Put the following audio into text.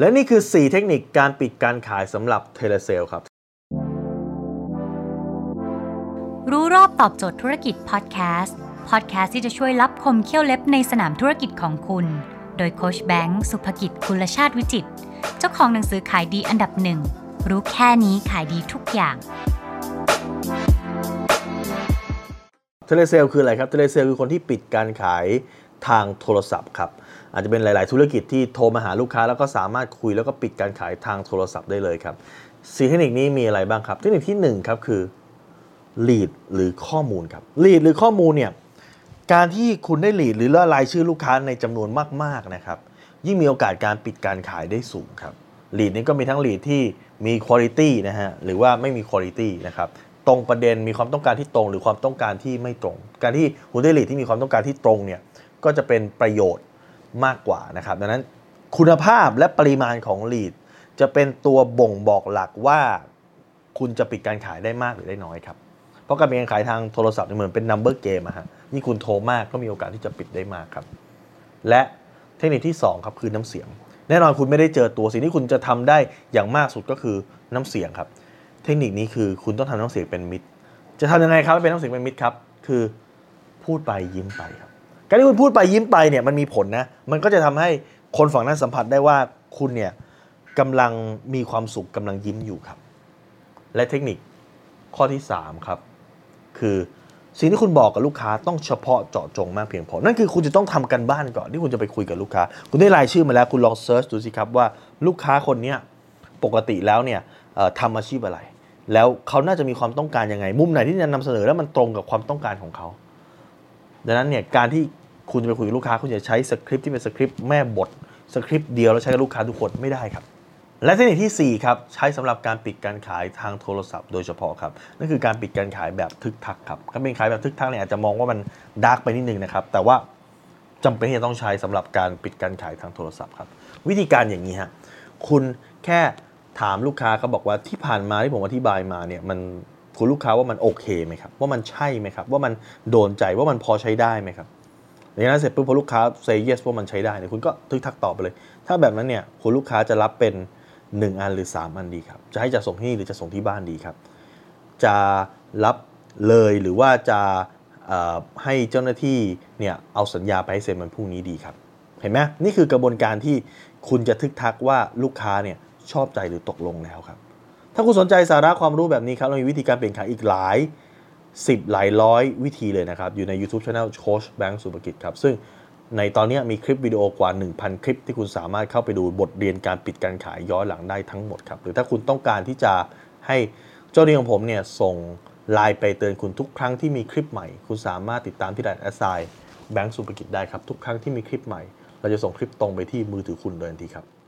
และนี่คือ 4 เทคนิคการปิดการขายสำหรับ telesale ครับ รู้รอบตอบโจทย์ธุรกิจพอดแคสต์พอดแคสต์ที่จะช่วยลับคมเขี้ยวเล็บในสนามธุรกิจของคุณ โดยโค้ชแบงค์สุภกิจคุณชาติวิจิต เจ้าของหนังสือขายดีอันดับหนึ่งรู้แค่นี้ขายดีทุกอย่าง telesale คืออะไรครับ telesale คือคนที่ปิดการขาย ทางโทรศัพท์ครับอาจจะเป็นหลาย ๆ ธุรกิจที่โทรมาหาลูกค้าแล้วก็สามารถคุยแล้วก็ปิดการขายทางโทรศัพท์ได้เลยครับสีเทคนิคนี้มีอะไรบ้างครับ เทคนิคที่1ครับคือ lead หรือข้อมูลครับ lead หรือข้อมูลเนี่ยการที่คุณได้ lead หรือละลายชื่อลูกค้าในจำนวนมาก ๆ นะครับ ยิ่งมีโอกาสการปิดการขายได้สูงครับ lead นี้ก็มีทั้ง lead ที่มี quality นะฮะหรือว่าไม่มี quality นะครับตรงประเด็นมีความต้องการที่ตรง หรือความต้องการที่ไม่ตรง การที่คุณได้ lead ที่มีความต้องการที่ตรงเนี่ย ก็จะเป็นประโยชน์มากกว่านะครับ ดังนั้นคุณภาพและปริมาณของ lead จะเป็นตัวบ่งบอกหลักว่าคุณจะปิดการขายได้มากหรือได้น้อยครับ เพราะการเปิดการขายทางโทรศัพท์เนี่ยเหมือนเป็น number game อะฮะนี่คุณโทรมากก็มีโอกาสที่จะปิดได้มากครับ และเทคนิคที่ 2 ครับคือน้ำเสียง แน่นอนคุณไม่ได้เจอตัวสิ่งที่คุณจะทำได้อย่างมากสุดก็คือน้ำเสียงครับ เทคนิคนี้คือคุณต้องทำน้ำเสียงเป็นมิตร จะทำยังไงครับให้เป็นน้ำเสียงเป็นมิตรครับ คือพูดไปยิ้มไปครับ การที่คุณพูดไปยิ้มไปเนี่ยมันมีผลนะ มันก็จะทำให้คนฝั่งนั้นสัมผัสได้ว่าคุณเนี่ยกำลังมีความสุขกำลังยิ้มอยู่ครับ และเทคนิคข้อที่ 3 ครับ คือสิ่งที่คุณบอกกับลูกค้าต้องเฉพาะเจาะจงมากเพียงพอ นั่นคือคุณจะต้องทำกันบ้านก่อนที่คุณจะไปคุยกับลูกค้า คุณได้รายชื่อมาแล้วคุณลองเซิร์ชดูสิครับว่าลูกค้าคนนี้ปกติแล้วเนี่ยทำอาชีพอะไร แล้วเขาน่าจะมีความต้องการยังไง มุมไหนที่จะนำเสนอแล้วมันตรงกับความต้องการของเขา ดังนั้นเนี่ยการที่ คุณจะไปคุยกับลูกค้า คุณจะใช้สคริปต์ที่เป็นสคริปต์แม่บทสคริปต์เดียวแล้วใช้กับลูกค้าทุกคนไม่ได้ครับ และเทคนิคที่ 4 ครับ ใช้สำหรับการปิดการขายทางโทรศัพท์โดยเฉพาะครับนั่นคือการปิดการขายแบบทึกทักครับการเปิดขายแบบทึกทักเนี่ยอาจจะมองว่ามันดาร์กไปนิดนึงนะครับแต่ว่าจำเป็นที่จะต้องใช้สำหรับการปิดการขายทางโทรศัพท์ครับ วิธีการอย่างนี้ฮะคุณแค่ถามลูกค้าเขาบอกว่าที่ผ่านมาที่ผมอธิบายมาเนี่ยมันคุณลูกค้าว่ามันโอเคไหมครับว่ามันใช่ไหมครับว่ามันโดนใจว่ามันพอใช้ได้ไหมครับ อย่างนั้นเสร็จปุ๊บพอลูกค้า say yes ว่ามันใช้ได้เนี่ยคุณก็ทึกทักตอบไปเลย ถ้าแบบนั้นเนี่ยคุณลูกค้าจะรับเป็น 1 อันหรือ 3 อันดีครับ จะให้จะส่งที่นี่หรือจะส่งที่บ้านดีครับ จะรับเลยหรือว่าจะให้เจ้าหน้าที่เนี่ยเอาสัญญาไปให้เซ็นวันพรุ่งนี้ดีครับ เห็นไหมนี่คือกระบวนการที่คุณจะทึกทักว่าลูกค้าเนี่ยชอบใจหรือตกลงแล้วครับ ถ้าคุณสนใจสาระความรู้แบบนี้ครับเรามีวิธีการเปลี่ยนขายอีกหลาย 10 หลายร้อยวิธีเลยนะครับ อยู่ใน YouTube Channel โค้ชแบงค์สุภกิจครับ ซึ่งในตอนนี้มีคลิปวิดีโอกว่า 1,000 คลิปที่คุณสามารถเข้าไปดูบทเรียนการปิดการขายย้อนหลังได้ทั้งหมดครับ หรือถ้าคุณต้องการที่จะให้เจ้าหนี้ของผมเนี่ยส่งไลน์ไปเตือนคุณทุกครั้งที่มีคลิปใหม่ คุณสามารถติดตามที่ดันแอสไซแบงค์สุภกิจได้ครับทุกครั้งที่มีคลิปใหม่ เราจะส่งคลิปตรงไปที่มือถือคุณเลยทันทีครับ